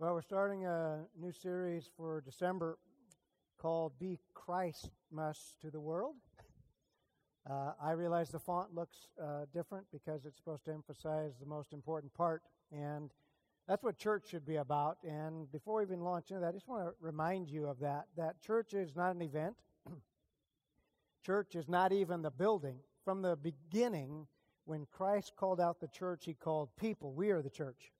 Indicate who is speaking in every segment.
Speaker 1: Well, we're starting a new series for December called Be Christmas to the World. Uh, I realize the font looks uh, different because it's supposed to emphasize the most important part, and that's what church should be about. And before we even launch into that, I just want to remind you of that that church is not an event, church is not even the building. From the beginning, when Christ called out the church, he called people. We are the church.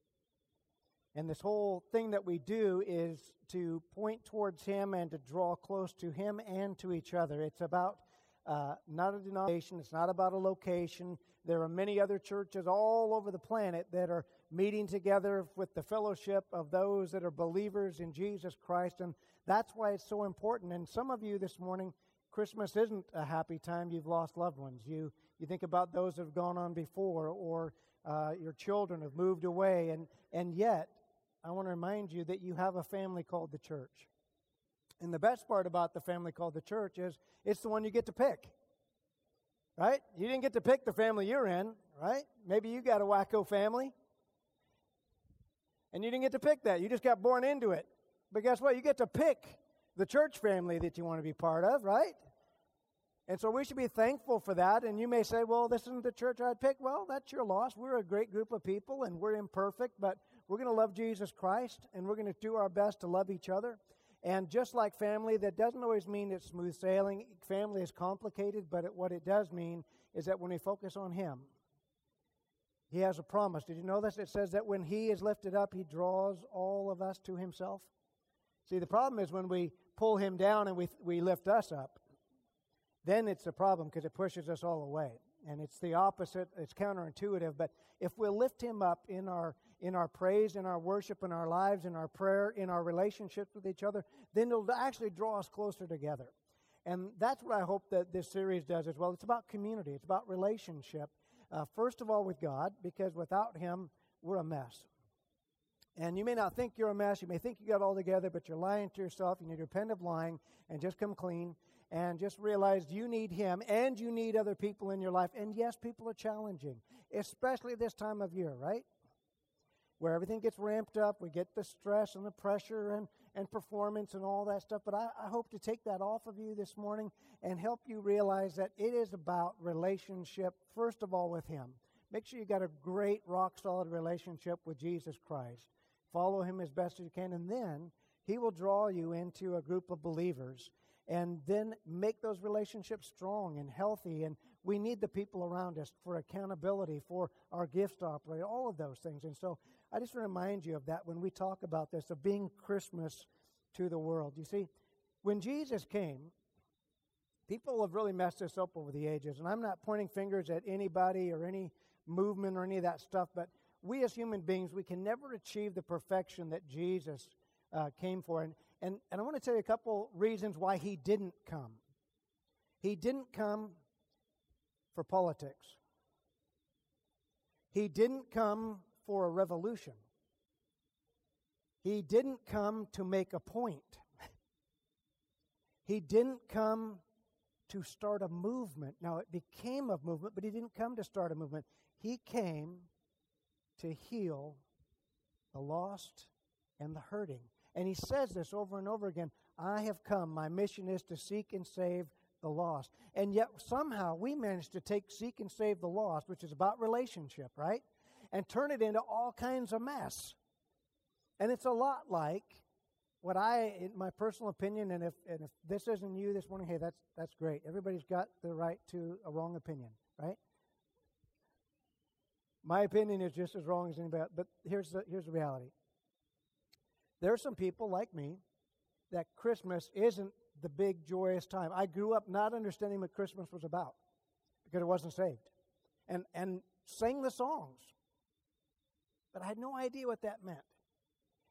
Speaker 1: And this whole thing that we do is to point towards Him and to draw close to Him and to each other. It's about uh, not a denomination, it's not about a location. There are many other churches all over the planet that are meeting together with the fellowship of those that are believers in Jesus Christ. And that's why it's so important. And some of you this morning, Christmas isn't a happy time. You've lost loved ones. You, you think about those that have gone on before, or uh, your children have moved away. And, and yet, I want to remind you that you have a family called the church. And the best part about the family called the church is it's the one you get to pick. Right? You didn't get to pick the family you're in, right? Maybe you got a wacko family. And you didn't get to pick that. You just got born into it. But guess what? You get to pick the church family that you want to be part of, right? And so we should be thankful for that. And you may say, well, this isn't the church I'd pick. Well, that's your loss. We're a great group of people and we're imperfect, but we're going to love Jesus Christ and we're going to do our best to love each other. And just like family, that doesn't always mean it's smooth sailing. Family is complicated, but it, what it does mean is that when we focus on Him, He has a promise. Did you know this? It says that when He is lifted up, He draws all of us to Himself. See, the problem is when we pull Him down and we, we lift us up, then it's a problem because it pushes us all away and it's the opposite it's counterintuitive but if we lift him up in our in our praise in our worship in our lives in our prayer in our relationships with each other then it'll actually draw us closer together and that's what i hope that this series does as well it's about community it's about relationship uh, first of all with god because without him we're a mess and you may not think you're a mess. You may think you got it all together, but you're lying to yourself. You need to repent of lying and just come clean and just realize you need Him and you need other people in your life. And yes, people are challenging, especially this time of year, right? Where everything gets ramped up, we get the stress and the pressure and, and performance and all that stuff. But I, I hope to take that off of you this morning and help you realize that it is about relationship, first of all, with Him. Make sure you got a great, rock solid relationship with Jesus Christ. Follow Him as best as you can, and then He will draw you into a group of believers and then make those relationships strong and healthy. And we need the people around us for accountability, for our gifts to operate, all of those things. And so I just want to remind you of that when we talk about this, of being Christmas to the world. You see, when Jesus came, people have really messed this up over the ages. And I'm not pointing fingers at anybody or any movement or any of that stuff, but we as human beings, we can never achieve the perfection that Jesus uh, came for. And, and, and I want to tell you a couple reasons why he didn't come. He didn't come for politics, he didn't come for a revolution, he didn't come to make a point. He didn't come to start a movement. Now, it became a movement, but he didn't come to start a movement. He came to heal the lost and the hurting. And he says this over and over again I have come. My mission is to seek and save the lost. And yet, somehow, we manage to take seek and save the lost, which is about relationship, right? And turn it into all kinds of mess. And it's a lot like what I, in my personal opinion, and if, and if this isn't you this morning, hey, that's, that's great. Everybody's got the right to a wrong opinion, right? My opinion is just as wrong as anybody else, but here's the, here's the reality there are some people like me that Christmas isn't the big joyous time. I grew up not understanding what Christmas was about because I wasn't saved. And and sang the songs. But I had no idea what that meant.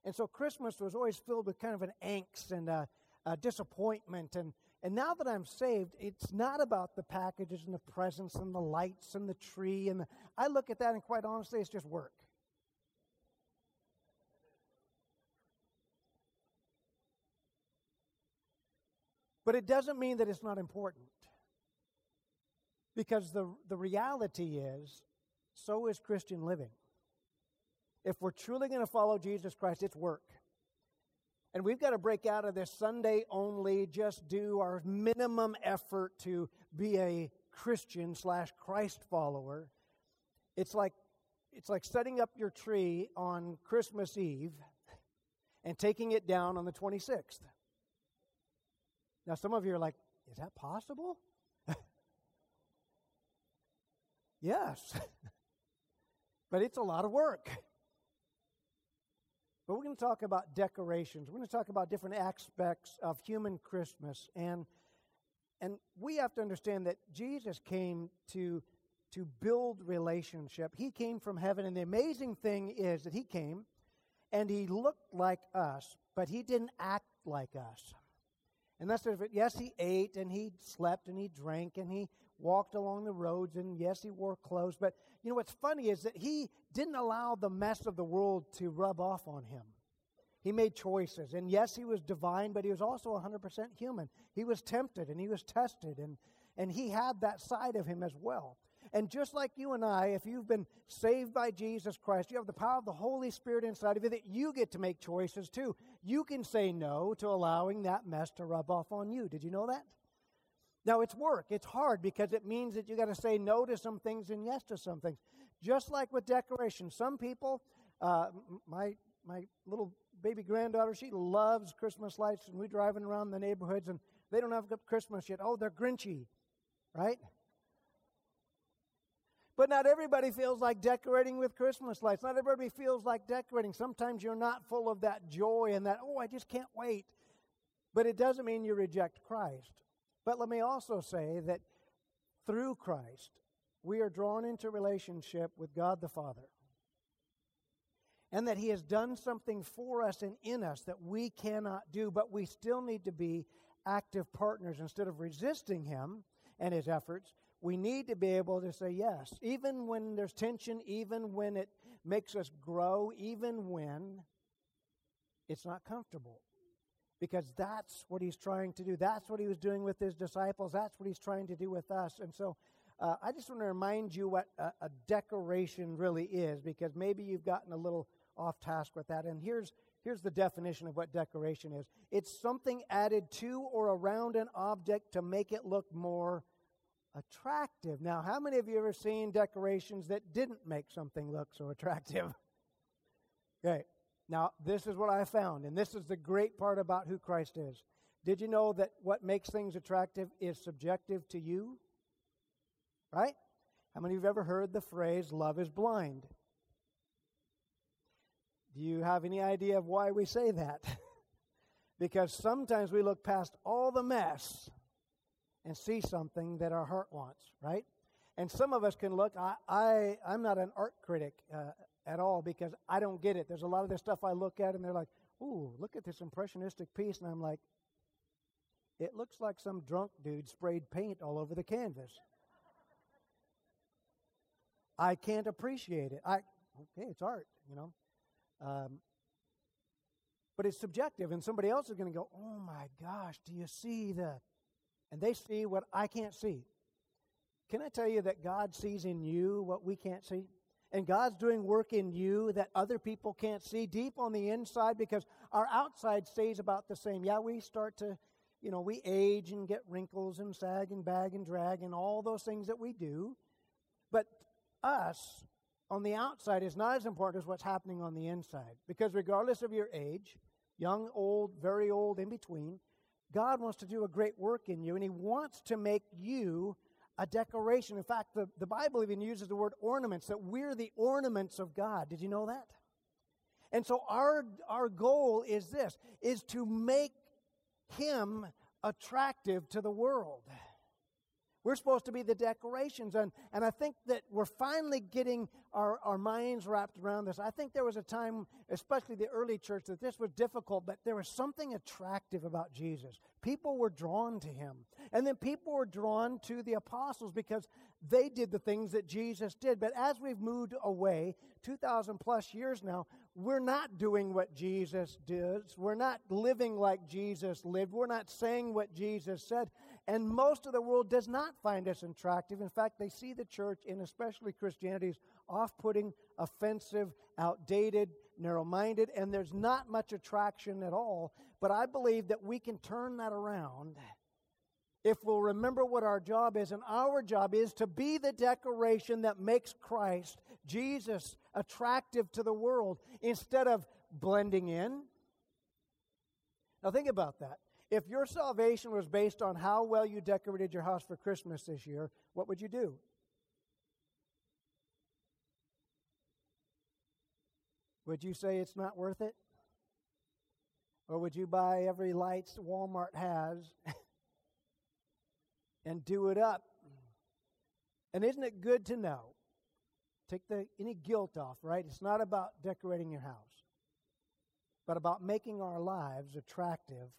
Speaker 1: And so Christmas was always filled with kind of an angst and a, a disappointment. And, and now that I'm saved, it's not about the packages and the presents and the lights and the tree. And the, I look at that and quite honestly, it's just work. But it doesn't mean that it's not important. Because the, the reality is, so is Christian living. If we're truly going to follow Jesus Christ, it's work. And we've got to break out of this Sunday only, just do our minimum effort to be a Christian slash Christ follower. It's like it's like setting up your tree on Christmas Eve and taking it down on the 26th. Now, some of you are like, is that possible? yes. but it's a lot of work. But we're going to talk about decorations. We're going to talk about different aspects of human Christmas. And, and we have to understand that Jesus came to, to build relationship. He came from heaven. And the amazing thing is that he came and he looked like us, but he didn't act like us. And that's different. Yes, he ate and he slept and he drank and he walked along the roads and yes, he wore clothes. But you know what's funny is that he didn't allow the mess of the world to rub off on him. He made choices. And yes, he was divine, but he was also 100% human. He was tempted and he was tested, and, and he had that side of him as well. And just like you and I, if you've been saved by Jesus Christ, you have the power of the Holy Spirit inside of you that you get to make choices too. You can say no to allowing that mess to rub off on you. Did you know that? Now, it's work. It's hard because it means that you got to say no to some things and yes to some things. Just like with decoration, some people, uh, my my little baby granddaughter, she loves Christmas lights, and we're driving around the neighborhoods, and they don't have Christmas yet. Oh, they're Grinchy, right? But not everybody feels like decorating with Christmas lights. Not everybody feels like decorating. Sometimes you're not full of that joy and that, oh, I just can't wait. But it doesn't mean you reject Christ. But let me also say that through Christ, we are drawn into relationship with God the Father. And that He has done something for us and in us that we cannot do, but we still need to be active partners instead of resisting Him and His efforts we need to be able to say yes, even when there's tension, even when it makes us grow, even when it's not comfortable. Because that's what he's trying to do. That's what he was doing with his disciples. That's what he's trying to do with us. And so uh, I just want to remind you what a, a decoration really is, because maybe you've gotten a little off task with that. And here's, here's the definition of what decoration is it's something added to or around an object to make it look more attractive. Now, how many of you ever seen decorations that didn't make something look so attractive? okay. Now, this is what I found, and this is the great part about who Christ is. Did you know that what makes things attractive is subjective to you? Right? How many of you have ever heard the phrase, love is blind? Do you have any idea of why we say that? because sometimes we look past all the mess and see something that our heart wants, right? And some of us can look, I, I, I'm not an art critic uh, at all because I don't get it. There's a lot of this stuff I look at and they're like, ooh, look at this impressionistic piece. And I'm like, it looks like some drunk dude sprayed paint all over the canvas. I can't appreciate it. I, okay, it's art, you know. Um, but it's subjective, and somebody else is going to go, oh my gosh, do you see the and they see what I can't see. Can I tell you that God sees in you what we can't see? And God's doing work in you that other people can't see deep on the inside because our outside stays about the same. Yeah, we start to, you know, we age and get wrinkles and sag and bag and drag and all those things that we do. But us on the outside is not as important as what's happening on the inside. Because regardless of your age, young, old, very old, in between, God wants to do a great work in you, and He wants to make you a decoration. In fact, the, the Bible even uses the word ornaments, that we're the ornaments of God. Did you know that? And so our, our goal is this, is to make Him attractive to the world. We're supposed to be the decorations. And, and I think that we're finally getting our, our minds wrapped around this. I think there was a time, especially the early church, that this was difficult, but there was something attractive about Jesus. People were drawn to him. And then people were drawn to the apostles because they did the things that Jesus did. But as we've moved away, 2,000 plus years now, we're not doing what Jesus does. We're not living like Jesus lived. We're not saying what Jesus said. And most of the world does not find us attractive. In fact, they see the church, and especially Christianity, as off putting, offensive, outdated, narrow minded, and there's not much attraction at all. But I believe that we can turn that around if we'll remember what our job is. And our job is to be the decoration that makes Christ, Jesus, attractive to the world instead of blending in. Now, think about that. If your salvation was based on how well you decorated your house for Christmas this year, what would you do? Would you say it's not worth it? Or would you buy every light Walmart has and do it up? And isn't it good to know? Take the any guilt off, right? It's not about decorating your house, but about making our lives attractive,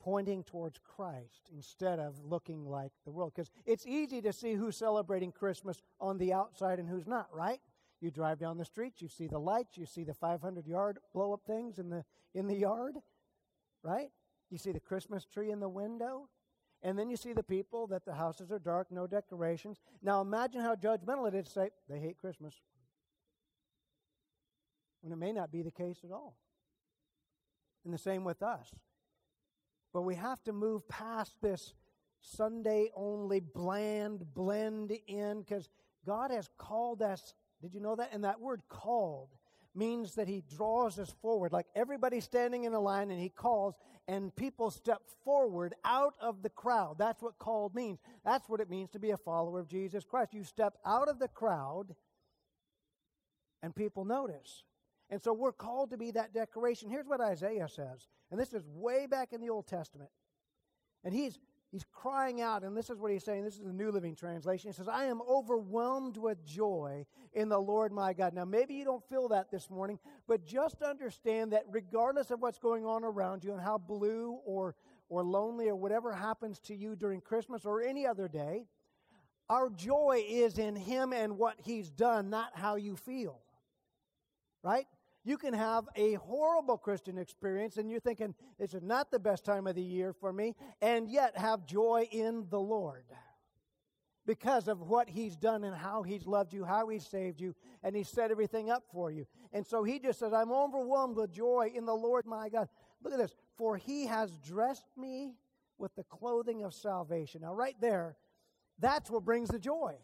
Speaker 1: pointing towards Christ instead of looking like the world. Because it's easy to see who's celebrating Christmas on the outside and who's not, right? You drive down the streets, you see the lights, you see the 500 yard blow up things in the, in the yard, right? You see the Christmas tree in the window. And then you see the people that the houses are dark, no decorations. Now imagine how judgmental it is to say they hate Christmas. When it may not be the case at all. And the same with us. But we have to move past this Sunday only bland blend in because God has called us did you know that? And that word called means that he draws us forward. Like everybody's standing in a line and he calls, and people step forward out of the crowd. That's what called means. That's what it means to be a follower of Jesus Christ. You step out of the crowd, and people notice. And so we're called to be that decoration. Here's what Isaiah says, and this is way back in the Old Testament. And he's He's crying out, and this is what he's saying. This is the New Living Translation. He says, I am overwhelmed with joy in the Lord my God. Now, maybe you don't feel that this morning, but just understand that regardless of what's going on around you and how blue or, or lonely or whatever happens to you during Christmas or any other day, our joy is in Him and what He's done, not how you feel. Right? You can have a horrible Christian experience and you're thinking, this is not the best time of the year for me, and yet have joy in the Lord because of what He's done and how He's loved you, how He's saved you, and He's set everything up for you. And so He just says, I'm overwhelmed with joy in the Lord my God. Look at this. For He has dressed me with the clothing of salvation. Now, right there, that's what brings the joy,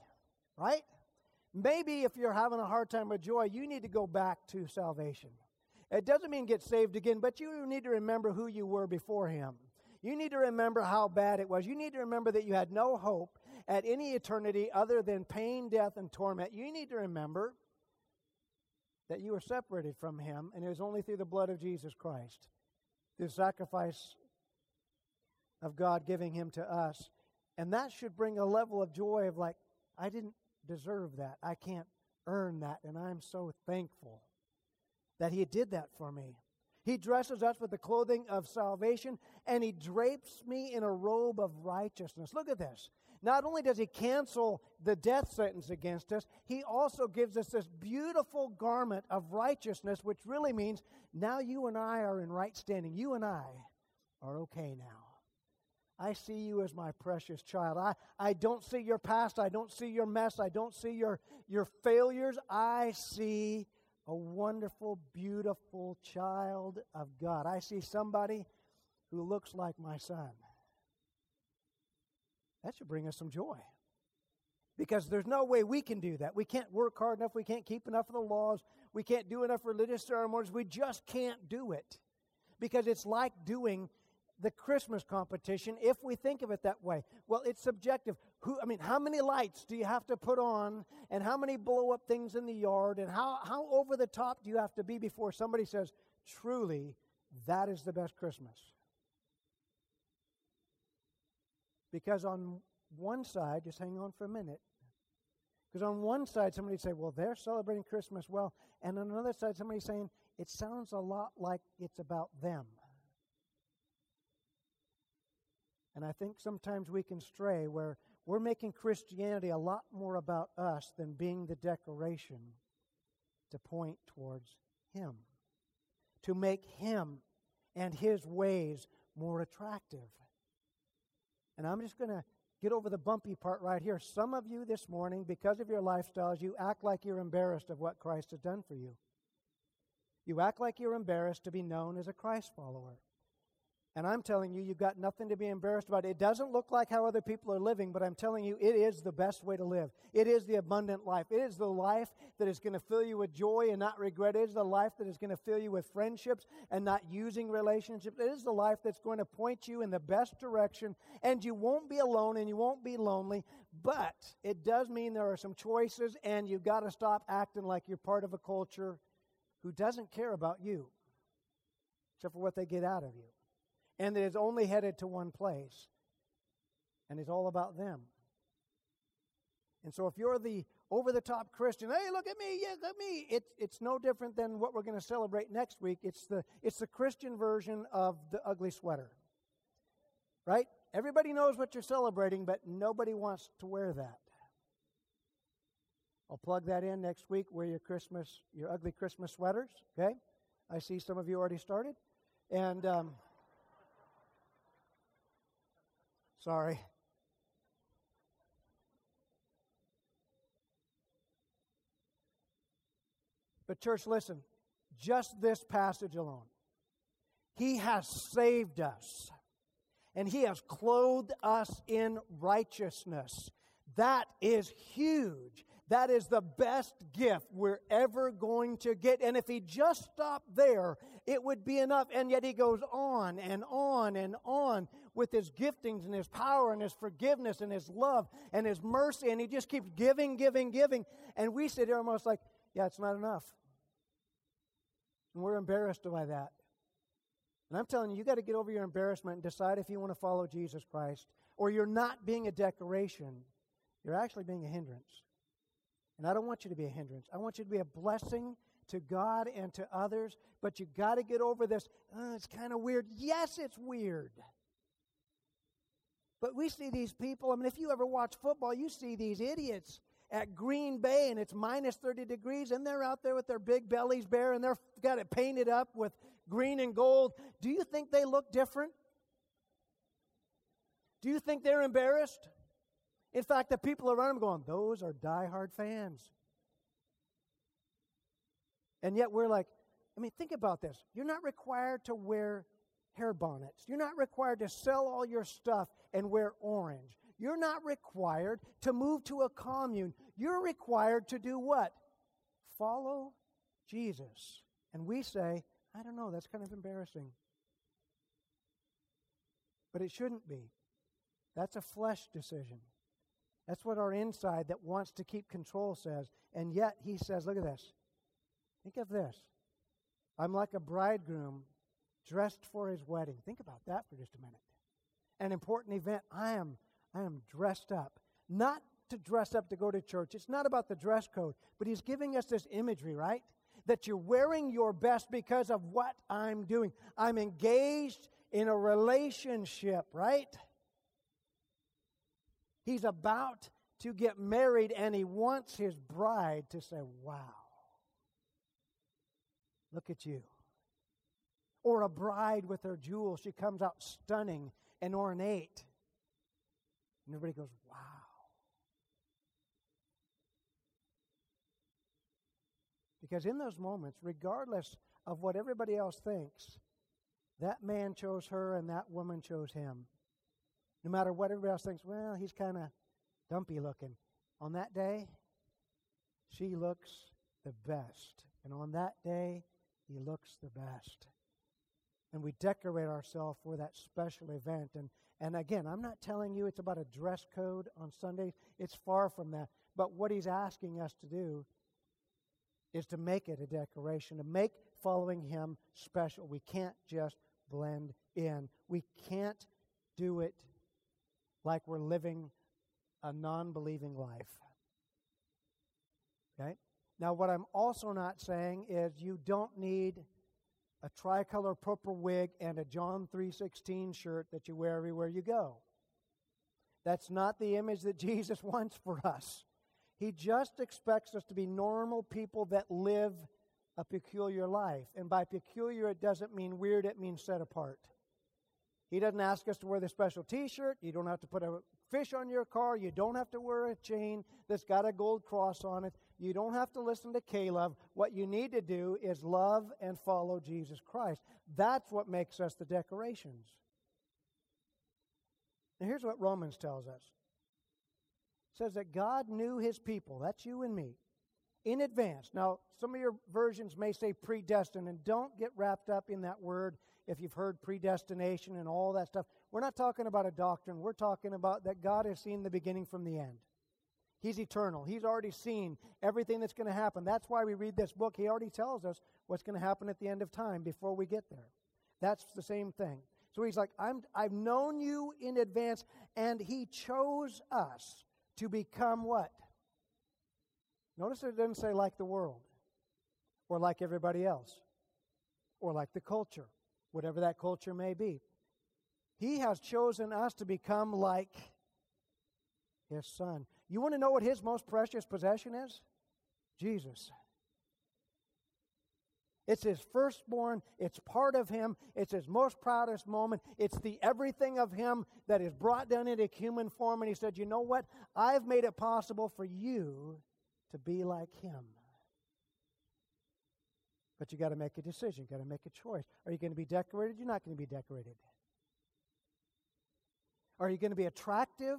Speaker 1: right? Maybe if you're having a hard time with joy, you need to go back to salvation. It doesn't mean get saved again, but you need to remember who you were before Him. You need to remember how bad it was. You need to remember that you had no hope at any eternity other than pain, death, and torment. You need to remember that you were separated from Him, and it was only through the blood of Jesus Christ, the sacrifice of God giving Him to us. And that should bring a level of joy of like, I didn't deserve that. I can't earn that. And I'm so thankful that He did that for me. He dresses us with the clothing of salvation and He drapes me in a robe of righteousness. Look at this. Not only does He cancel the death sentence against us, He also gives us this beautiful garment of righteousness, which really means now you and I are in right standing. You and I are okay now. I see you as my precious child. I, I don't see your past. I don't see your mess. I don't see your, your failures. I see a wonderful, beautiful child of God. I see somebody who looks like my son. That should bring us some joy. Because there's no way we can do that. We can't work hard enough. We can't keep enough of the laws. We can't do enough religious ceremonies. We just can't do it. Because it's like doing the Christmas competition if we think of it that way. Well, it's subjective. Who I mean, how many lights do you have to put on and how many blow up things in the yard and how how over the top do you have to be before somebody says, "Truly, that is the best Christmas?" Because on one side, just hang on for a minute. Because on one side, somebody say, well, they're celebrating Christmas well. And on another side, somebody's saying, it sounds a lot like it's about them. And I think sometimes we can stray where we're making Christianity a lot more about us than being the decoration to point towards Him, to make Him and His ways more attractive. And I'm just going to get over the bumpy part right here. Some of you this morning, because of your lifestyles, you act like you're embarrassed of what Christ has done for you. You act like you're embarrassed to be known as a Christ follower. And I'm telling you, you've got nothing to be embarrassed about. It doesn't look like how other people are living, but I'm telling you, it is the best way to live. It is the abundant life. It is the life that is going to fill you with joy and not regret. It is the life that is going to fill you with friendships and not using relationships. It is the life that's going to point you in the best direction, and you won't be alone and you won't be lonely. But it does mean there are some choices, and you've got to stop acting like you're part of a culture who doesn't care about you, except for what they get out of you and that is only headed to one place and it's all about them. And so if you're the over the top Christian, hey, look at me, yeah, look at me, it's, it's no different than what we're going to celebrate next week. It's the, it's the Christian version of the ugly sweater. Right? Everybody knows what you're celebrating, but nobody wants to wear that. I'll plug that in next week. Wear your Christmas, your ugly Christmas sweaters. Okay, I see some of you already started, and um, Sorry. But, church, listen, just this passage alone. He has saved us, and He has clothed us in righteousness. That is huge. That is the best gift we're ever going to get. And if He just stopped there, it would be enough. And yet He goes on and on and on with his giftings and his power and his forgiveness and his love and his mercy. And he just keeps giving, giving, giving. And we sit here almost like, yeah, it's not enough. And we're embarrassed by that. And I'm telling you, you got to get over your embarrassment and decide if you want to follow Jesus Christ. Or you're not being a decoration, you're actually being a hindrance. And I don't want you to be a hindrance. I want you to be a blessing to God and to others. But you got to get over this. Oh, it's kind of weird. Yes, it's weird. But we see these people. I mean, if you ever watch football, you see these idiots at Green Bay and it's minus 30 degrees and they're out there with their big bellies bare and they've got it painted up with green and gold. Do you think they look different? Do you think they're embarrassed? In fact, the people around them going, those are diehard fans. And yet we're like, I mean, think about this. You're not required to wear hair bonnets. You're not required to sell all your stuff and wear orange. You're not required to move to a commune. You're required to do what? Follow Jesus. And we say, I don't know, that's kind of embarrassing. But it shouldn't be. That's a flesh decision. That's what our inside that wants to keep control says. And yet he says, look at this. Think of this. I'm like a bridegroom dressed for his wedding. Think about that for just a minute. An important event. I am, I am dressed up. Not to dress up to go to church. It's not about the dress code, but he's giving us this imagery, right? That you're wearing your best because of what I'm doing. I'm engaged in a relationship, right? He's about to get married and he wants his bride to say, Wow, look at you or a bride with her jewels. She comes out stunning and ornate. And everybody goes, wow. Because in those moments, regardless of what everybody else thinks, that man chose her and that woman chose him. No matter what everybody else thinks, well, he's kind of dumpy looking. On that day, she looks the best. And on that day, he looks the best and we decorate ourselves for that special event. And, and again, I'm not telling you it's about a dress code on Sundays, it's far from that. But what he's asking us to do is to make it a decoration, to make following him special. We can't just blend in, we can't do it like we're living a non believing life. Okay? Now, what I'm also not saying is you don't need a tricolor purple wig, and a John 3:16 shirt that you wear everywhere you go. That's not the image that Jesus wants for us. He just expects us to be normal people that live a peculiar life. And by peculiar, it doesn't mean weird, it means set apart. He doesn't ask us to wear the special t shirt. You don't have to put a fish on your car. You don't have to wear a chain that's got a gold cross on it. You don't have to listen to K-LOVE. What you need to do is love and follow Jesus Christ. That's what makes us the decorations. Now, here's what Romans tells us it says that God knew his people, that's you and me, in advance. Now, some of your versions may say predestined, and don't get wrapped up in that word if you've heard predestination and all that stuff. We're not talking about a doctrine. We're talking about that God has seen the beginning from the end. He's eternal. He's already seen everything that's going to happen. That's why we read this book. He already tells us what's going to happen at the end of time before we get there. That's the same thing. So he's like, I'm, I've known you in advance, and he chose us to become what? Notice it doesn't say like the world, or like everybody else, or like the culture, whatever that culture may be. He has chosen us to become like his son. You want to know what his most precious possession is? Jesus. It's his firstborn. It's part of him. It's his most proudest moment. It's the everything of him that is brought down into human form. And he said, You know what? I've made it possible for you to be like him. But you got to make a decision. You got to make a choice. Are you going to be decorated? You're not going to be decorated. Are you going to be attractive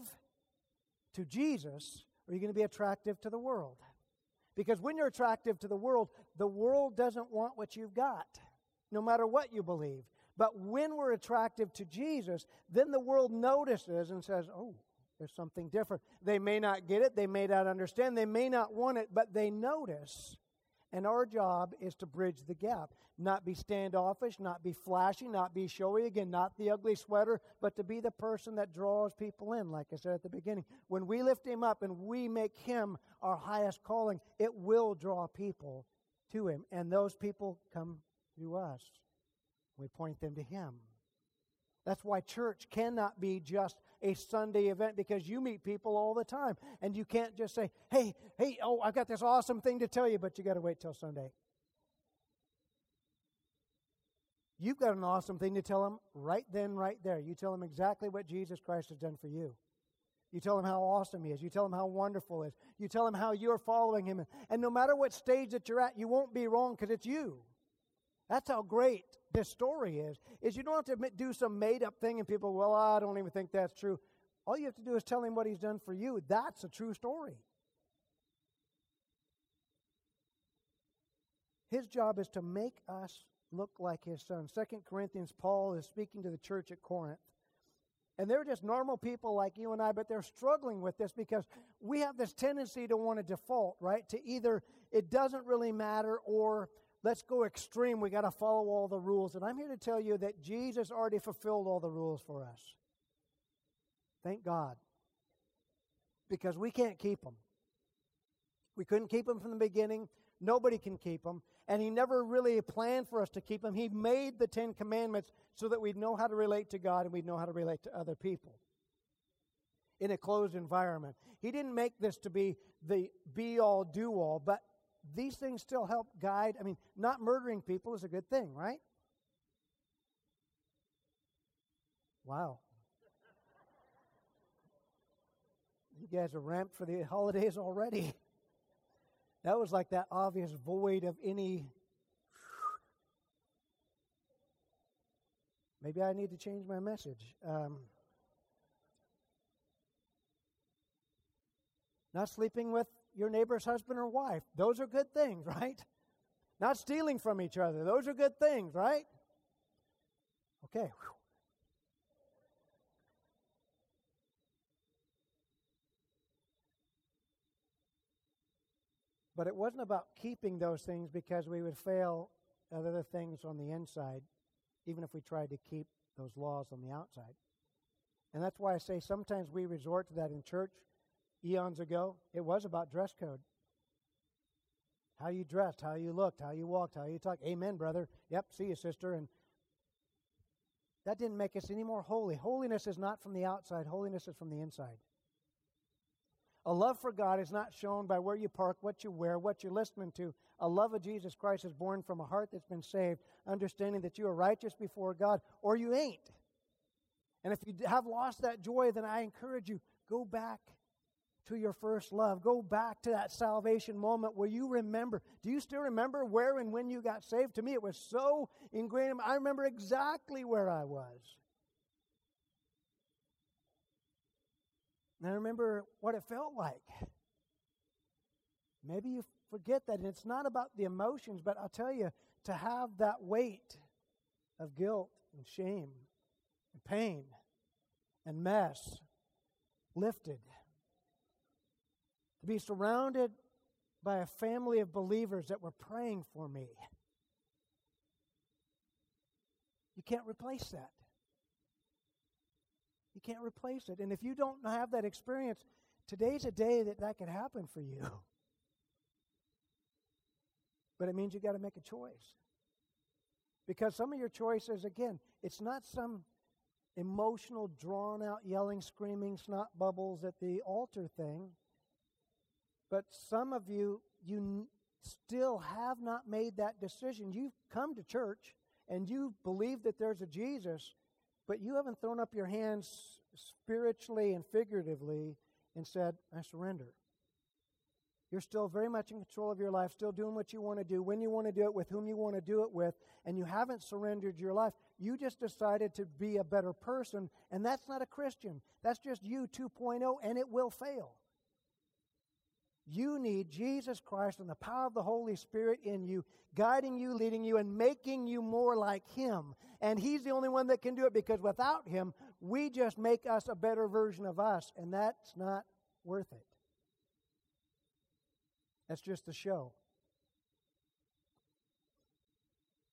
Speaker 1: to Jesus? Or are you going to be attractive to the world? Because when you're attractive to the world, the world doesn't want what you've got, no matter what you believe. But when we're attractive to Jesus, then the world notices and says, oh, there's something different. They may not get it, they may not understand, they may not want it, but they notice. And our job is to bridge the gap. Not be standoffish, not be flashy, not be showy. Again, not the ugly sweater, but to be the person that draws people in, like I said at the beginning. When we lift him up and we make him our highest calling, it will draw people to him. And those people come to us. We point them to him. That's why church cannot be just a Sunday event because you meet people all the time. And you can't just say, hey, hey, oh, I've got this awesome thing to tell you, but you got to wait till Sunday. You've got an awesome thing to tell them right then, right there. You tell them exactly what Jesus Christ has done for you. You tell them how awesome he is. You tell them how wonderful he is. You tell them how you're following him. And no matter what stage that you're at, you won't be wrong because it's you. That's how great this story is. Is you don't have to do some made up thing and people, well, I don't even think that's true. All you have to do is tell him what he's done for you. That's a true story. His job is to make us look like his son. Second Corinthians, Paul is speaking to the church at Corinth. And they're just normal people like you and I, but they're struggling with this because we have this tendency to want to default, right? To either it doesn't really matter or let's go extreme. We got to follow all the rules. And I'm here to tell you that Jesus already fulfilled all the rules for us. Thank God. Because we can't keep them. We couldn't keep them from the beginning. Nobody can keep them. And He never really planned for us to keep them. He made the Ten Commandments so that we'd know how to relate to God and we'd know how to relate to other people in a closed environment. He didn't make this to be the be all, do all, but these things still help guide. I mean, not murdering people is a good thing, right? Wow. You guys are ramped for the holidays already. That was like that obvious void of any. Maybe I need to change my message. Um, not sleeping with your neighbor's husband or wife. Those are good things, right? Not stealing from each other. Those are good things, right? Okay. But it wasn't about keeping those things because we would fail at other things on the inside, even if we tried to keep those laws on the outside. And that's why I say sometimes we resort to that in church. Eons ago, it was about dress code. How you dressed, how you looked, how you walked, how you talked. Amen, brother. Yep, see you, sister. And that didn't make us any more holy. Holiness is not from the outside, holiness is from the inside. A love for God is not shown by where you park, what you wear, what you're listening to. A love of Jesus Christ is born from a heart that's been saved, understanding that you are righteous before God, or you ain't. And if you have lost that joy, then I encourage you go back to your first love. Go back to that salvation moment where you remember. Do you still remember where and when you got saved? To me, it was so ingrained. I remember exactly where I was. And I remember what it felt like. Maybe you forget that. And it's not about the emotions, but I'll tell you, to have that weight of guilt and shame and pain and mess lifted to be surrounded by a family of believers that were praying for me. You can't replace that. You can't replace it. And if you don't have that experience, today's a day that that could happen for you. But it means you got to make a choice. Because some of your choices, again, it's not some emotional, drawn out, yelling, screaming, snot bubbles at the altar thing. But some of you, you still have not made that decision. You've come to church and you believe that there's a Jesus, but you haven't thrown up your hands spiritually and figuratively and said, I surrender. You're still very much in control of your life, still doing what you want to do, when you want to do it, with whom you want to do it with, and you haven't surrendered your life. You just decided to be a better person, and that's not a Christian. That's just you 2.0, and it will fail. You need Jesus Christ and the power of the Holy Spirit in you, guiding you, leading you, and making you more like Him. And He's the only one that can do it because without Him, we just make us a better version of us, and that's not worth it. That's just a show.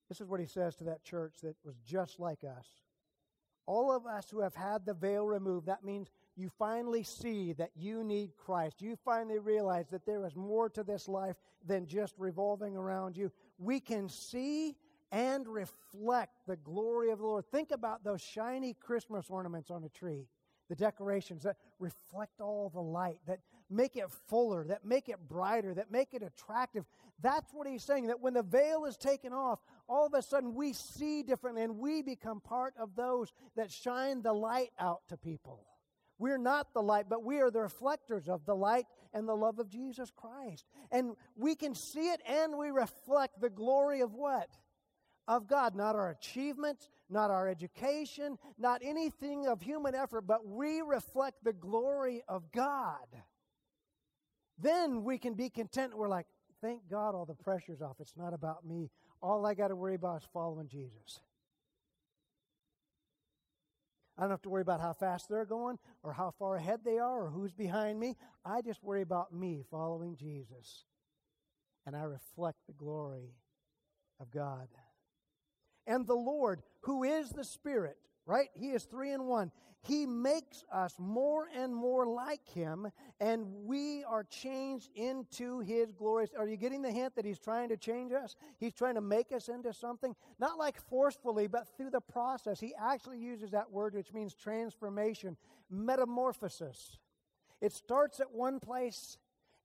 Speaker 1: This is what he says to that church that was just like us. All of us who have had the veil removed, that means you finally see that you need Christ. You finally realize that there is more to this life than just revolving around you. We can see and reflect the glory of the Lord. Think about those shiny Christmas ornaments on a tree, the decorations that reflect all the light, that make it fuller, that make it brighter, that make it attractive. That's what he's saying, that when the veil is taken off, all of a sudden we see differently and we become part of those that shine the light out to people. We're not the light, but we are the reflectors of the light and the love of Jesus Christ. And we can see it and we reflect the glory of what? Of God. Not our achievements, not our education, not anything of human effort, but we reflect the glory of God. Then we can be content. We're like, thank God all the pressure's off. It's not about me. All I got to worry about is following Jesus. I don't have to worry about how fast they're going or how far ahead they are or who's behind me. I just worry about me following Jesus. And I reflect the glory of God. And the Lord, who is the Spirit, right? He is three in one. He makes us more and more like Him, and we are changed into His glory. Are you getting the hint that He's trying to change us? He's trying to make us into something, not like forcefully, but through the process. He actually uses that word, which means transformation, metamorphosis. It starts at one place,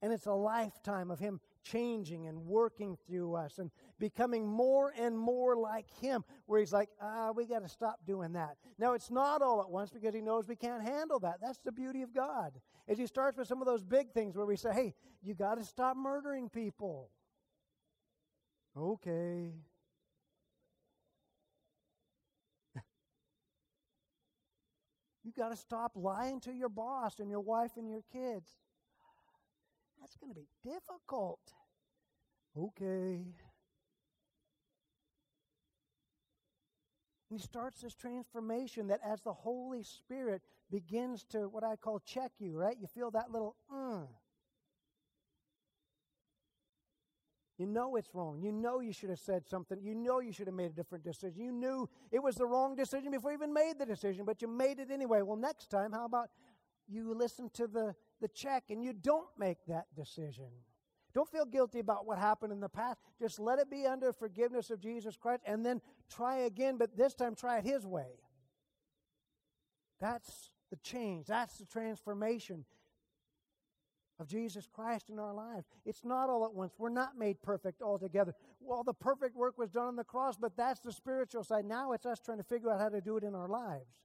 Speaker 1: and it's a lifetime of Him changing and working through us and becoming more and more like Him, where He's like, ah, we got to stop doing that. Now, it's not all at once because He knows we can't handle that. That's the beauty of God. As He starts with some of those big things where we say, hey, you got to stop murdering people. Okay. you got to stop lying to your boss and your wife and your kids. That's going to be difficult. Okay. And he starts this transformation that as the Holy Spirit begins to what I call check you, right? You feel that little, uh. You know it's wrong. You know you should have said something. You know you should have made a different decision. You knew it was the wrong decision before you even made the decision, but you made it anyway. Well, next time, how about you listen to the, the check and you don't make that decision? Don't feel guilty about what happened in the past. Just let it be under forgiveness of Jesus Christ and then try again, but this time try it His way. That's the change. That's the transformation of Jesus Christ in our lives. It's not all at once. We're not made perfect altogether. Well, the perfect work was done on the cross, but that's the spiritual side. Now it's us trying to figure out how to do it in our lives.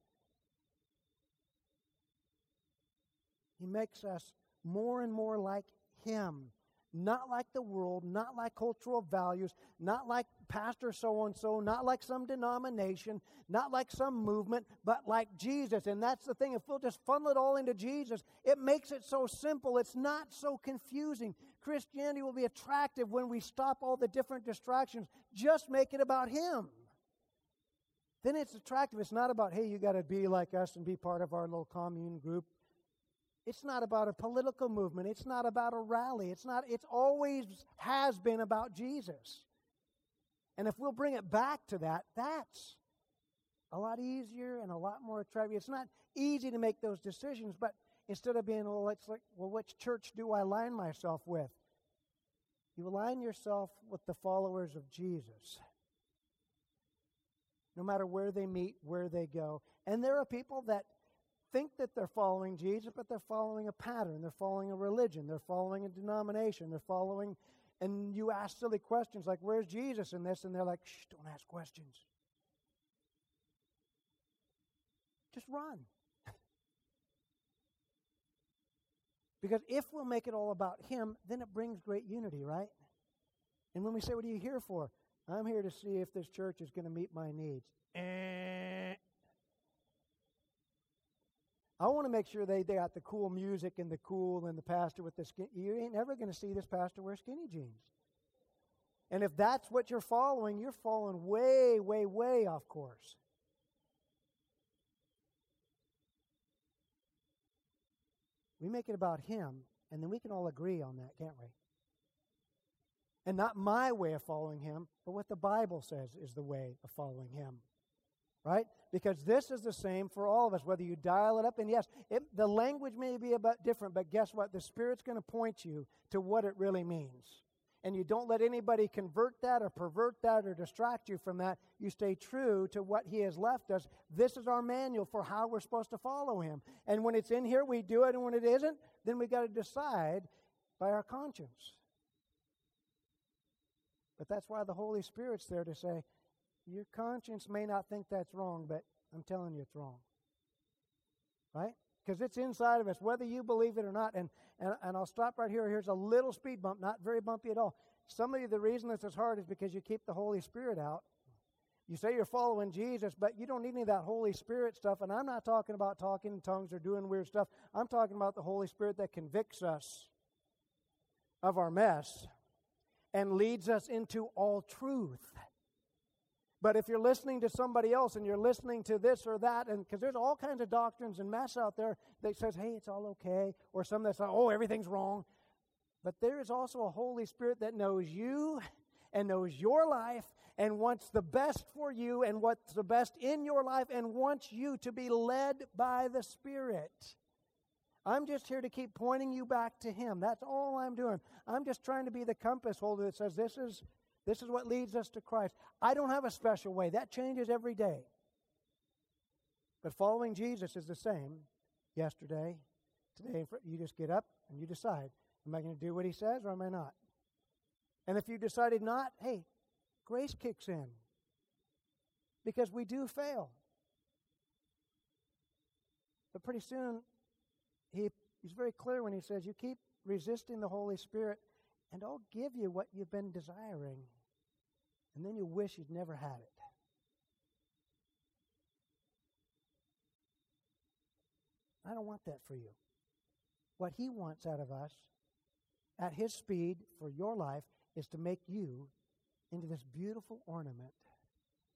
Speaker 1: He makes us more and more like Him. Not like the world, not like cultural values, not like pastor so and so, not like some denomination, not like some movement, but like Jesus. And that's the thing. If we'll just funnel it all into Jesus, it makes it so simple. It's not so confusing. Christianity will be attractive when we stop all the different distractions, just make it about Him. Then it's attractive. It's not about, hey, you got to be like us and be part of our little commune group. It's not about a political movement. It's not about a rally. It's not, it's always has been about Jesus. And if we'll bring it back to that, that's a lot easier and a lot more attractive. It's not easy to make those decisions, but instead of being, well, it's like, well, which church do I align myself with? You align yourself with the followers of Jesus. No matter where they meet, where they go. And there are people that think that they're following Jesus, but they're following a pattern. They're following a religion. They're following a denomination. They're following, and you ask silly questions like, Where's Jesus in this? And they're like, Shh, don't ask questions. Just run. because if we'll make it all about Him, then it brings great unity, right? And when we say, What are you here for? I'm here to see if this church is going to meet my needs. Eh, I want to make sure they, they got the cool music and the cool and the pastor with the skin. You ain't ever going to see this pastor wear skinny jeans. And if that's what you're following, you're falling way, way, way off course. We make it about him, and then we can all agree on that, can't we? And not my way of following him, but what the Bible says is the way of following him right? Because this is the same for all of us, whether you dial it up. And yes, it, the language may be a bit different, but guess what? The Spirit's going to point you to what it really means. And you don't let anybody convert that or pervert that or distract you from that. You stay true to what He has left us. This is our manual for how we're supposed to follow Him. And when it's in here, we do it. And when it isn't, then we got to decide by our conscience. But that's why the Holy Spirit's there to say, your conscience may not think that's wrong, but I'm telling you it's wrong. Right? Because it's inside of us, whether you believe it or not. And, and, and I'll stop right here. Here's a little speed bump, not very bumpy at all. Some of you, the reason this is hard is because you keep the Holy Spirit out. You say you're following Jesus, but you don't need any of that Holy Spirit stuff. And I'm not talking about talking in tongues or doing weird stuff. I'm talking about the Holy Spirit that convicts us of our mess and leads us into all truth. But if you're listening to somebody else and you're listening to this or that, and because there's all kinds of doctrines and mess out there that says, hey, it's all okay, or some that say, oh, everything's wrong. But there is also a Holy Spirit that knows you and knows your life and wants the best for you and what's the best in your life and wants you to be led by the Spirit. I'm just here to keep pointing you back to Him. That's all I'm doing. I'm just trying to be the compass holder that says, this is this is what leads us to Christ. I don't have a special way. That changes every day. But following Jesus is the same yesterday, today. You just get up and you decide am I going to do what he says or am I not? And if you decided not, hey, grace kicks in because we do fail. But pretty soon, he, he's very clear when he says, You keep resisting the Holy Spirit, and I'll give you what you've been desiring. And then you wish you'd never had it. I don't want that for you. What He wants out of us, at His speed for your life, is to make you into this beautiful ornament,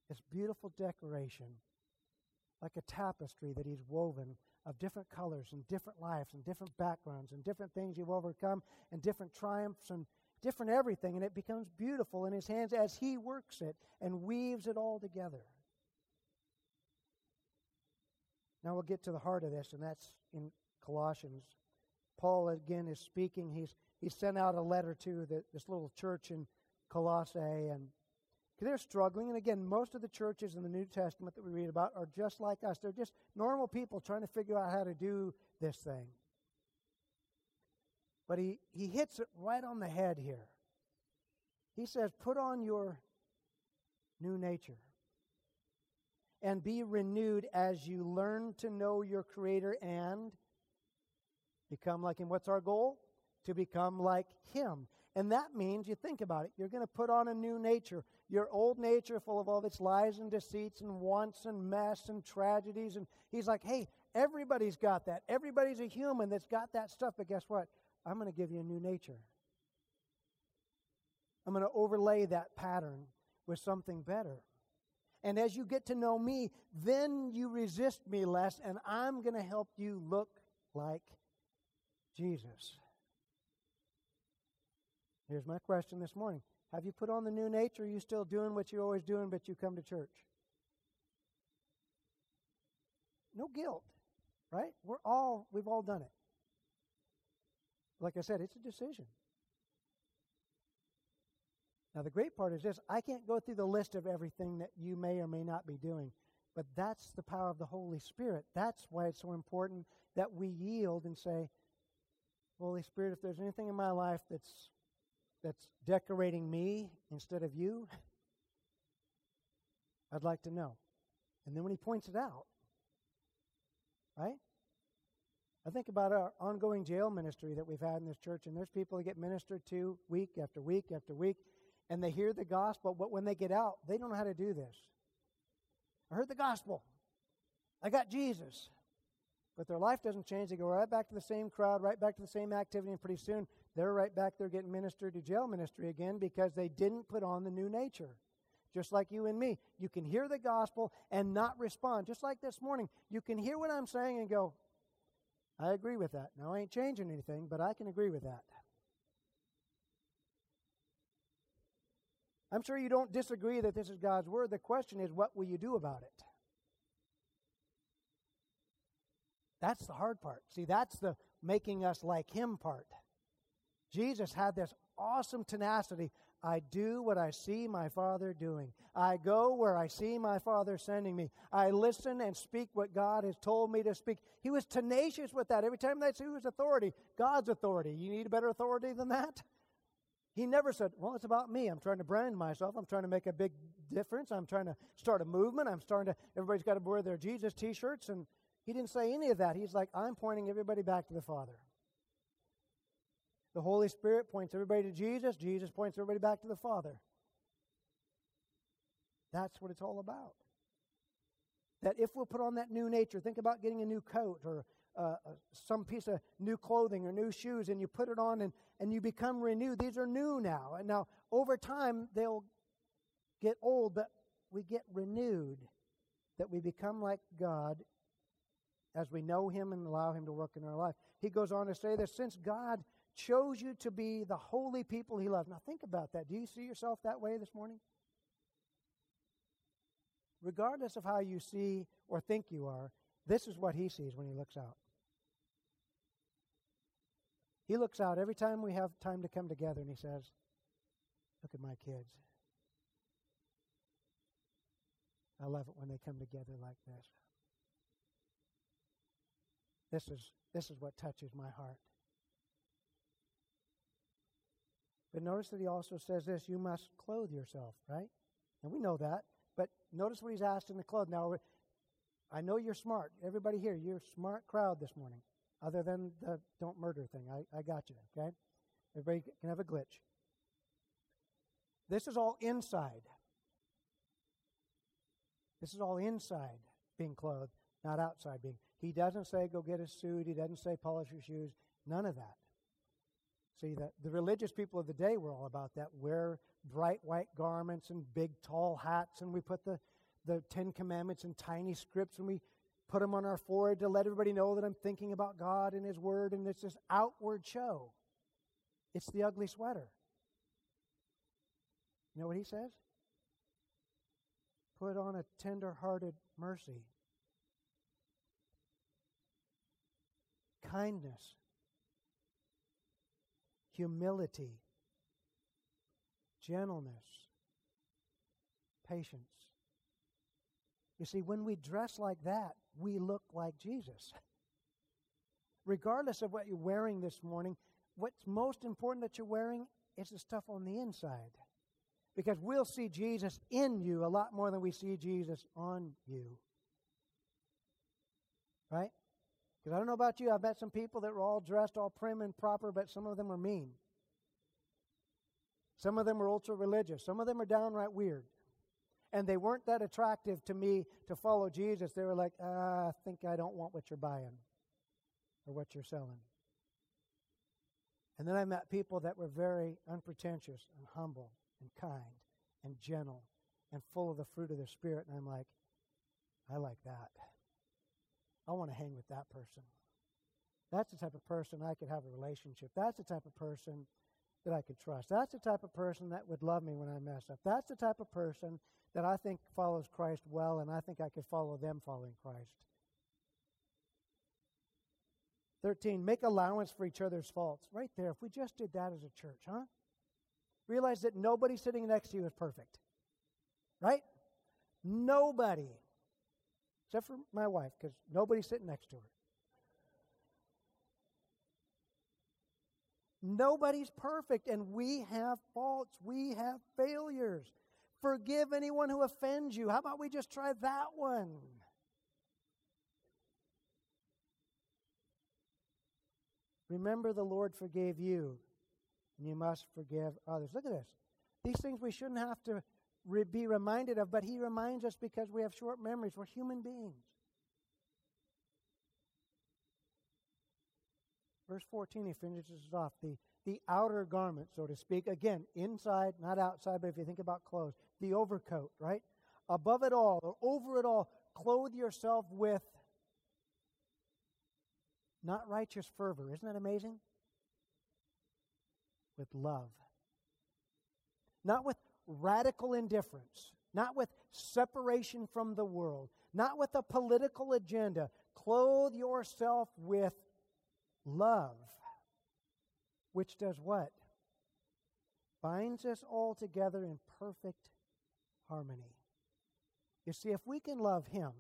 Speaker 1: this beautiful decoration, like a tapestry that He's woven of different colors and different lives and different backgrounds and different things you've overcome and different triumphs and different everything, and it becomes beautiful in his hands as he works it and weaves it all together. Now we'll get to the heart of this, and that's in Colossians. Paul again is speaking. He's he sent out a letter to the, this little church in Colossae, and they're struggling. And again, most of the churches in the New Testament that we read about are just like us. They're just normal people trying to figure out how to do this thing. But he, he hits it right on the head here. He says, Put on your new nature and be renewed as you learn to know your Creator and Become like Him. What's our goal? To become like Him. And that means, you think about it, you're going to put on a new nature. Your old nature, full of all its lies and deceits and wants and mess and tragedies. And He's like, hey, everybody's got that. Everybody's a human that's got that stuff. But guess what? I'm going to give you a new nature. I'm going to overlay that pattern with something better. And as you get to know me, then you resist me less, and I'm going to help you look like Jesus. Here's my question this morning Have you put on the new nature? Are you still doing what you're always doing, but you come to church? No guilt, right? We're all, we've all done it. Like I said, it's a decision. Now, the great part is this I can't go through the list of everything that you may or may not be doing, but that's the power of the Holy Spirit. That's why it's so important that we yield and say, Holy Spirit, if there's anything in my life that's, that's decorating me instead of you, I'd like to know. And then when he points it out, right? I think about our ongoing jail ministry that we've had in this church, and there's people that get ministered to week after week after week and they hear the gospel, but when they get out, they don't know how to do this. I heard the gospel. I got Jesus. But their life doesn't change. They go right back to the same crowd, right back to the same activity, and pretty soon they're right back there getting ministered to jail ministry again because they didn't put on the new nature. Just like you and me. You can hear the gospel and not respond. Just like this morning. You can hear what I'm saying and go, I agree with that. Now, I ain't changing anything, but I can agree with that. I'm sure you don't disagree that this is God's word. The question is, what will you do about it? That's the hard part. See, that's the making us like Him part. Jesus had this awesome tenacity. I do what I see my Father doing. I go where I see my Father sending me. I listen and speak what God has told me to speak. He was tenacious with that. Every time they say whose authority, God's authority. You need a better authority than that? He never said, Well, it's about me. I'm trying to brand myself. I'm trying to make a big difference. I'm trying to start a movement. I'm starting to, everybody's got to wear their Jesus t shirts. And he didn't say any of that. He's like, I'm pointing everybody back to the Father. The Holy Spirit points everybody to Jesus. Jesus points everybody back to the Father. That's what it's all about. That if we'll put on that new nature, think about getting a new coat or uh, uh, some piece of new clothing or new shoes and you put it on and, and you become renewed. These are new now. And now, over time, they'll get old, but we get renewed. That we become like God as we know Him and allow Him to work in our life. He goes on to say that since God chose you to be the holy people He loved. Now, think about that. Do you see yourself that way this morning? Regardless of how you see or think you are, this is what He sees when He looks out. He looks out every time we have time to come together and he says, Look at my kids. I love it when they come together like this. This is, this is what touches my heart. But notice that he also says this you must clothe yourself, right? And we know that. But notice what he's asked in the clothes. Now, I know you're smart. Everybody here, you're a smart crowd this morning other than the don't murder thing. I, I got you, okay? Everybody can have a glitch. This is all inside. This is all inside being clothed, not outside being. He doesn't say go get a suit. He doesn't say polish your shoes. None of that. See, the, the religious people of the day were all about that. Wear bright white garments and big tall hats, and we put the, the Ten Commandments in tiny scripts, and we put them on our forehead to let everybody know that I'm thinking about God and His Word, and it's this outward show. It's the ugly sweater. You know what he says? Put on a tender hearted mercy, kindness, humility, gentleness, patience. You see, when we dress like that, we look like Jesus. Regardless of what you're wearing this morning, what's most important that you're wearing is the stuff on the inside. Because we'll see Jesus in you a lot more than we see Jesus on you. Right? Because I don't know about you, I've met some people that were all dressed all prim and proper, but some of them were mean. Some of them were ultra religious. Some of them are downright weird. And they weren't that attractive to me to follow Jesus. They were like, ah, I think I don't want what you're buying or what you're selling. And then I met people that were very unpretentious and humble and kind and gentle and full of the fruit of the Spirit. And I'm like, I like that. I want to hang with that person. That's the type of person I could have a relationship. That's the type of person that I could trust. That's the type of person that would love me when I mess up. That's the type of person that I think follows Christ well, and I think I could follow them following Christ. 13, make allowance for each other's faults. Right there, if we just did that as a church, huh? Realize that nobody sitting next to you is perfect. Right? Nobody. Except for my wife, because nobody's sitting next to her. Nobody's perfect, and we have faults. We have failures. Forgive anyone who offends you. How about we just try that one? Remember, the Lord forgave you, and you must forgive others. Look at this. These things we shouldn't have to re- be reminded of, but He reminds us because we have short memories. We're human beings. Verse 14, he finishes off. The, the outer garment, so to speak. Again, inside, not outside, but if you think about clothes, the overcoat, right? Above it all, or over it all, clothe yourself with not righteous fervor. Isn't that amazing? With love. Not with radical indifference, not with separation from the world, not with a political agenda. Clothe yourself with love, which does what? Binds us all together in perfect harmony. You see, if we can love Him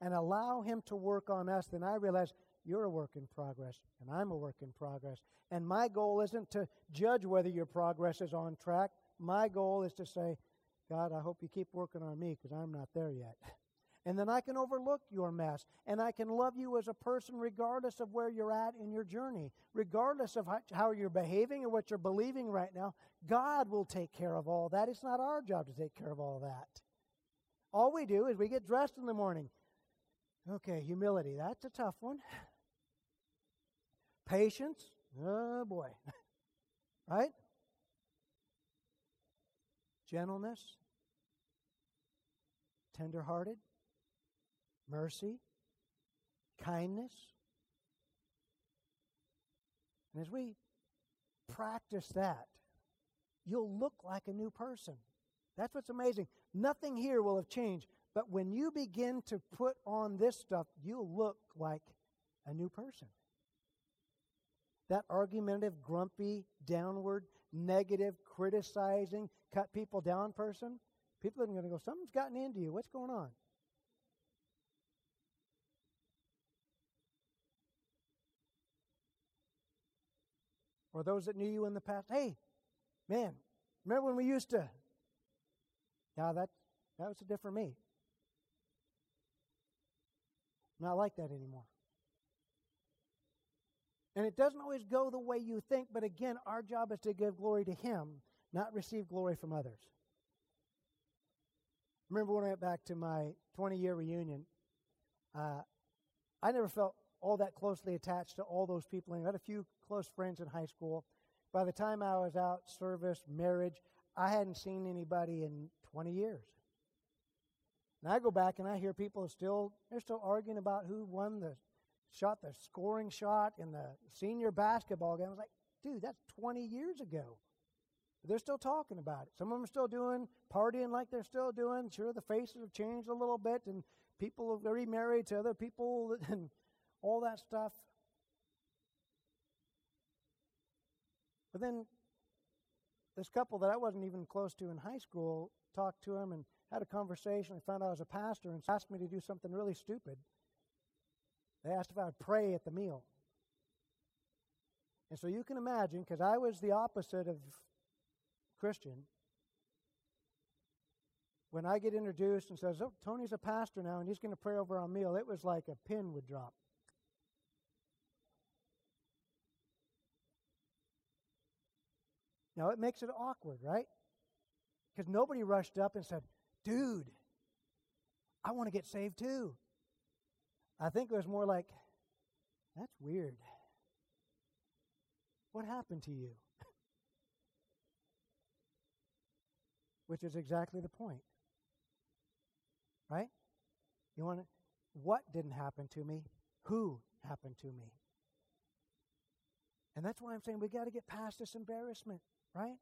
Speaker 1: and allow Him to work on us, then I realize you're a work in progress, and I'm a work in progress. And my goal isn't to judge whether your progress is on track. My goal is to say, God, I hope you keep working on me because I'm not there yet. And then I can overlook your mess. And I can love you as a person regardless of where you're at in your journey, regardless of how you're behaving or what you're believing right now. God will take care of all that. It's not our job to take care of all that. All we do is we get dressed in the morning. Okay, humility, that's a tough one. Patience, oh boy. right? Gentleness, tenderhearted, mercy, kindness. And as we practice that, you'll look like a new person. That's what's amazing. Nothing here will have changed. But when you begin to put on this stuff, you'll look like a new person. That argumentative, grumpy, downward, negative, criticizing, cut people down person, people are going to go, Something's gotten into you. What's going on? Or those that knew you in the past, hey, man, remember when we used to? Now that, that was a different me. Not like that anymore. And it doesn't always go the way you think, but again, our job is to give glory to Him, not receive glory from others. Remember when I went back to my 20 year reunion, uh, I never felt all that closely attached to all those people. I had a few close friends in high school. By the time I was out, service, marriage, I hadn't seen anybody in 20 years. And I go back and I hear people still, they're still arguing about who won the shot, the scoring shot in the senior basketball game. I was like, dude, that's 20 years ago. they're still talking about it. Some of them are still doing, partying like they're still doing. Sure, the faces have changed a little bit and people are remarried to other people and all that stuff. But then this couple that I wasn't even close to in high school talked to him and had a conversation. I found out I was a pastor and asked me to do something really stupid. They asked if I would pray at the meal. And so you can imagine, because I was the opposite of Christian, when I get introduced and says, Oh, Tony's a pastor now and he's going to pray over our meal, it was like a pin would drop. Now, it makes it awkward, right? Because nobody rushed up and said, Dude, I want to get saved too. I think it was more like, That's weird. What happened to you? Which is exactly the point. Right? You want to, what didn't happen to me? Who happened to me? And that's why I'm saying we got to get past this embarrassment, right?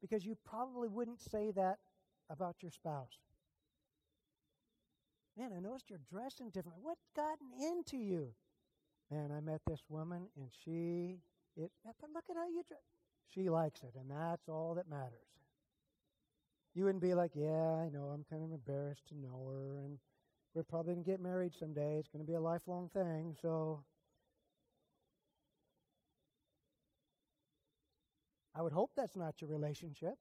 Speaker 1: Because you probably wouldn't say that about your spouse. Man, I noticed you're dressing different. What's gotten into you? Man, I met this woman and she, it, but look at how you dress. She likes it, and that's all that matters. You wouldn't be like, yeah, I know, I'm kind of embarrassed to know her, and we're probably going to get married someday. It's going to be a lifelong thing, so. I would hope that's not your relationship.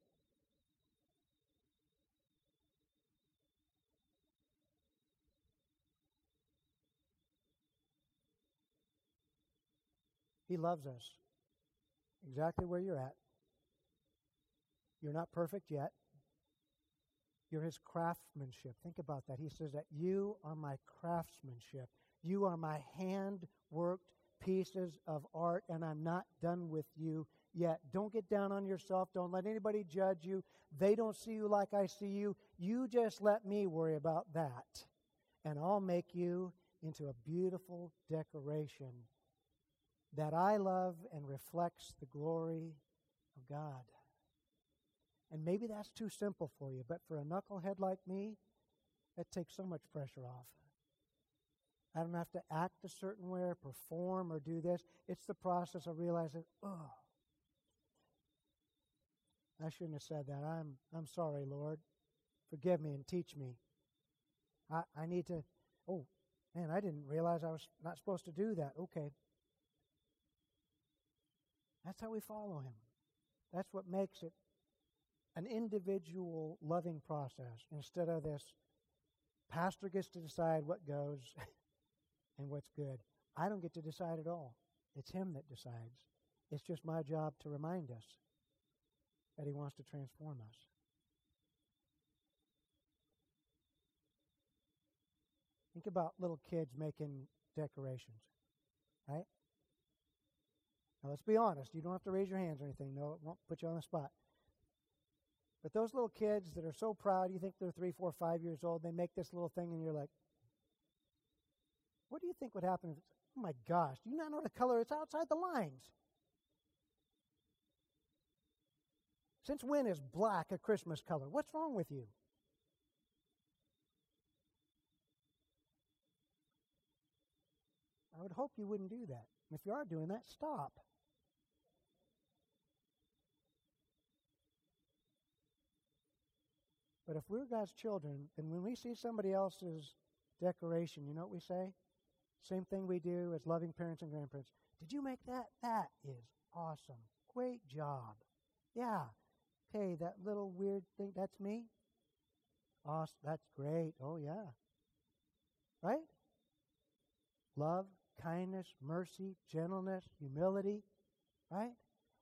Speaker 1: He loves us exactly where you're at. You're not perfect yet. You're his craftsmanship. Think about that. He says that you are my craftsmanship. You are my hand worked pieces of art, and I'm not done with you yet. Don't get down on yourself. Don't let anybody judge you. They don't see you like I see you. You just let me worry about that. And I'll make you into a beautiful decoration that I love and reflects the glory of God. And maybe that's too simple for you, but for a knucklehead like me, that takes so much pressure off. I don't have to act a certain way or perform or do this. It's the process of realizing, oh, I shouldn't have said that. I'm, I'm sorry, Lord. Forgive me and teach me. I, I need to, oh, man, I didn't realize I was not supposed to do that. Okay. That's how we follow him. That's what makes it an individual loving process instead of this pastor gets to decide what goes and what's good. I don't get to decide at all. It's him that decides. It's just my job to remind us that he wants to transform us. Think about little kids making decorations, right? Now, let's be honest. You don't have to raise your hands or anything. No, it won't put you on the spot. But those little kids that are so proud, you think they're three, four, five years old, they make this little thing, and you're like, what do you think would happen if, oh my gosh, do you not know the color? It's outside the lines. Since when is black a Christmas color? What's wrong with you? I would hope you wouldn't do that. If you are doing that, stop. But if we're God's children, and when we see somebody else's decoration, you know what we say? Same thing we do as loving parents and grandparents. Did you make that? That is awesome. Great job. Yeah. Hey, that little weird thing, that's me? Awesome. That's great. Oh, yeah. Right? Love, kindness, mercy, gentleness, humility. Right?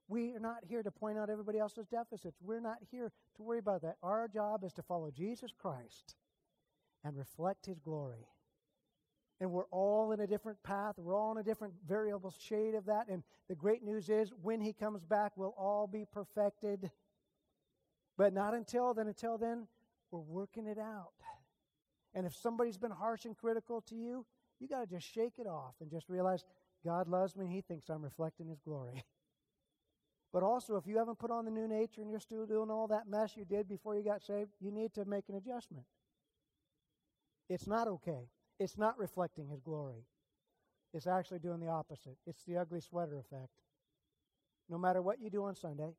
Speaker 1: We are not here to point out everybody else's deficits. We're not here to worry about that. Our job is to follow Jesus Christ and reflect his glory. And we're all in a different path. We're all in a different variable shade of that. And the great news is when he comes back, we'll all be perfected. But not until then. Until then, we're working it out. And if somebody's been harsh and critical to you, you got to just shake it off and just realize God loves me. He thinks I'm reflecting his glory. But also, if you haven't put on the new nature and you're still doing all that mess you did before you got saved, you need to make an adjustment. It's not okay. It's not reflecting His glory. It's actually doing the opposite. It's the ugly sweater effect. No matter what you do on Sunday,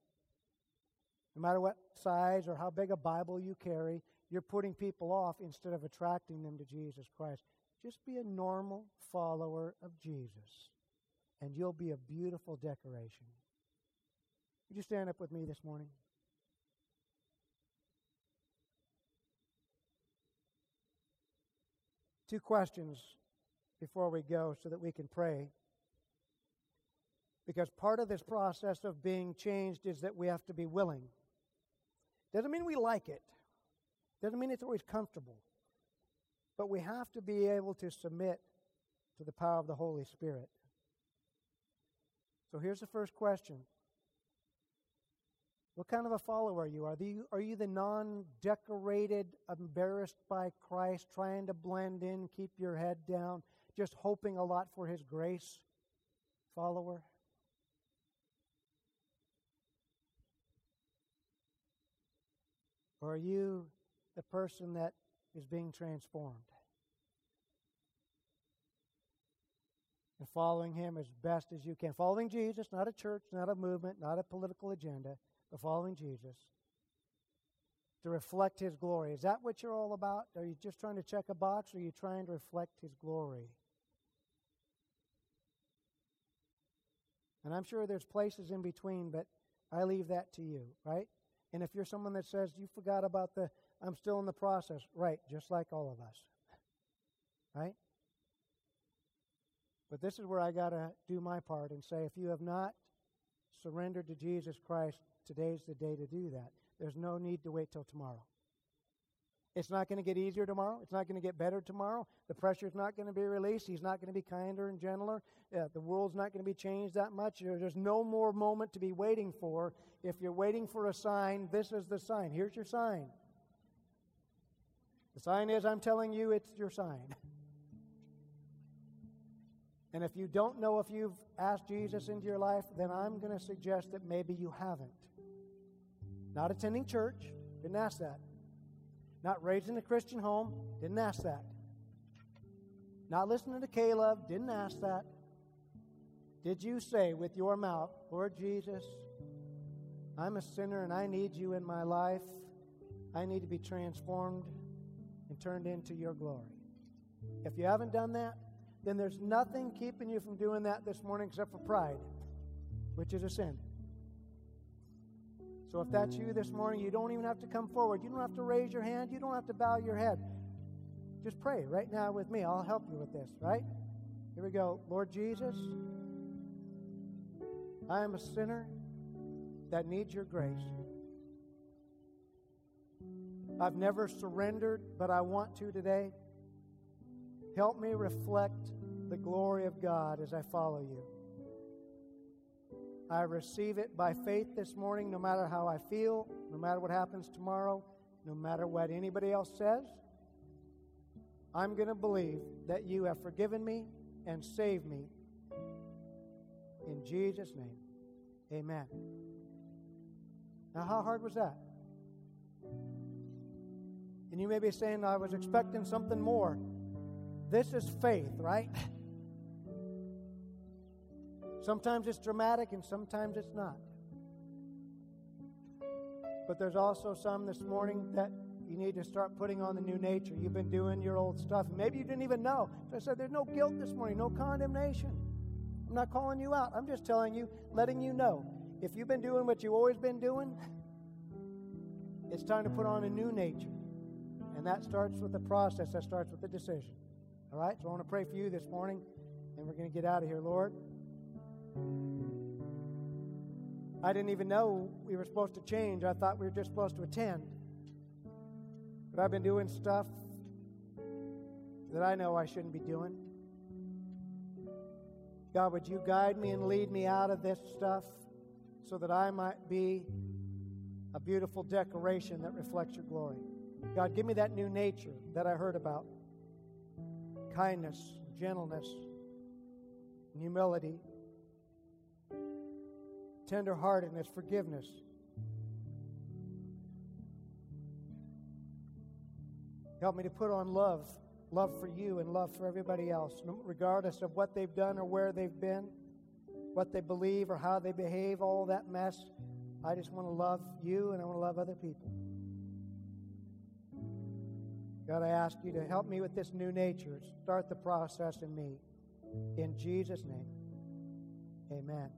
Speaker 1: no matter what size or how big a Bible you carry, you're putting people off instead of attracting them to Jesus Christ. Just be a normal follower of Jesus, and you'll be a beautiful decoration. Would you stand up with me this morning? Two questions before we go so that we can pray. Because part of this process of being changed is that we have to be willing. Doesn't mean we like it, doesn't mean it's always comfortable. But we have to be able to submit to the power of the Holy Spirit. So here's the first question What kind of a follower are you? Are you, are you the non decorated, embarrassed by Christ, trying to blend in, keep your head down, just hoping a lot for His grace follower? Or are you the person that is being transformed? And following Him as best as you can. Following Jesus, not a church, not a movement, not a political agenda, but following Jesus to reflect His glory. Is that what you're all about? Are you just trying to check a box or are you trying to reflect His glory? And I'm sure there's places in between, but I leave that to you, right? And if you're someone that says you forgot about the, I'm still in the process, right, just like all of us, right? But this is where I got to do my part and say if you have not surrendered to Jesus Christ, today's the day to do that. There's no need to wait till tomorrow. It's not going to get easier tomorrow. It's not going to get better tomorrow. The pressure's not going to be released. He's not going to be kinder and gentler. Uh, the world's not going to be changed that much. There's no more moment to be waiting for. If you're waiting for a sign, this is the sign. Here's your sign. The sign is I'm telling you it's your sign. And if you don't know if you've asked Jesus into your life, then I'm going to suggest that maybe you haven't. Not attending church, didn't ask that. Not raised in a Christian home, didn't ask that. Not listening to K-LOVE, didn't ask that. Did you say with your mouth, Lord Jesus, I'm a sinner and I need you in my life. I need to be transformed and turned into your glory. If you haven't done that, then there's nothing keeping you from doing that this morning except for pride, which is a sin. So if that's you this morning, you don't even have to come forward. You don't have to raise your hand. You don't have to bow your head. Just pray right now with me. I'll help you with this, right? Here we go. Lord Jesus, I am a sinner that needs your grace. I've never surrendered, but I want to today. Help me reflect the glory of God as I follow you. I receive it by faith this morning, no matter how I feel, no matter what happens tomorrow, no matter what anybody else says. I'm going to believe that you have forgiven me and saved me. In Jesus' name, amen. Now, how hard was that? And you may be saying, I was expecting something more. This is faith, right? Sometimes it's dramatic and sometimes it's not. But there's also some this morning that you need to start putting on the new nature. You've been doing your old stuff. Maybe you didn't even know. So I said, There's no guilt this morning, no condemnation. I'm not calling you out. I'm just telling you, letting you know. If you've been doing what you've always been doing, it's time to put on a new nature. And that starts with the process, that starts with the decision. All right? So I want to pray for you this morning, and we're going to get out of here, Lord. I didn't even know we were supposed to change. I thought we were just supposed to attend. But I've been doing stuff that I know I shouldn't be doing. God, would you guide me and lead me out of this stuff so that I might be a beautiful decoration that reflects your glory? God, give me that new nature that I heard about kindness, gentleness, and humility tenderheartedness, forgiveness. Help me to put on love, love for you and love for everybody else, regardless of what they've done or where they've been, what they believe or how they behave, all that mess. I just want to love you and I want to love other people. God, I ask you to help me with this new nature. Start the process in me. In Jesus' name, amen.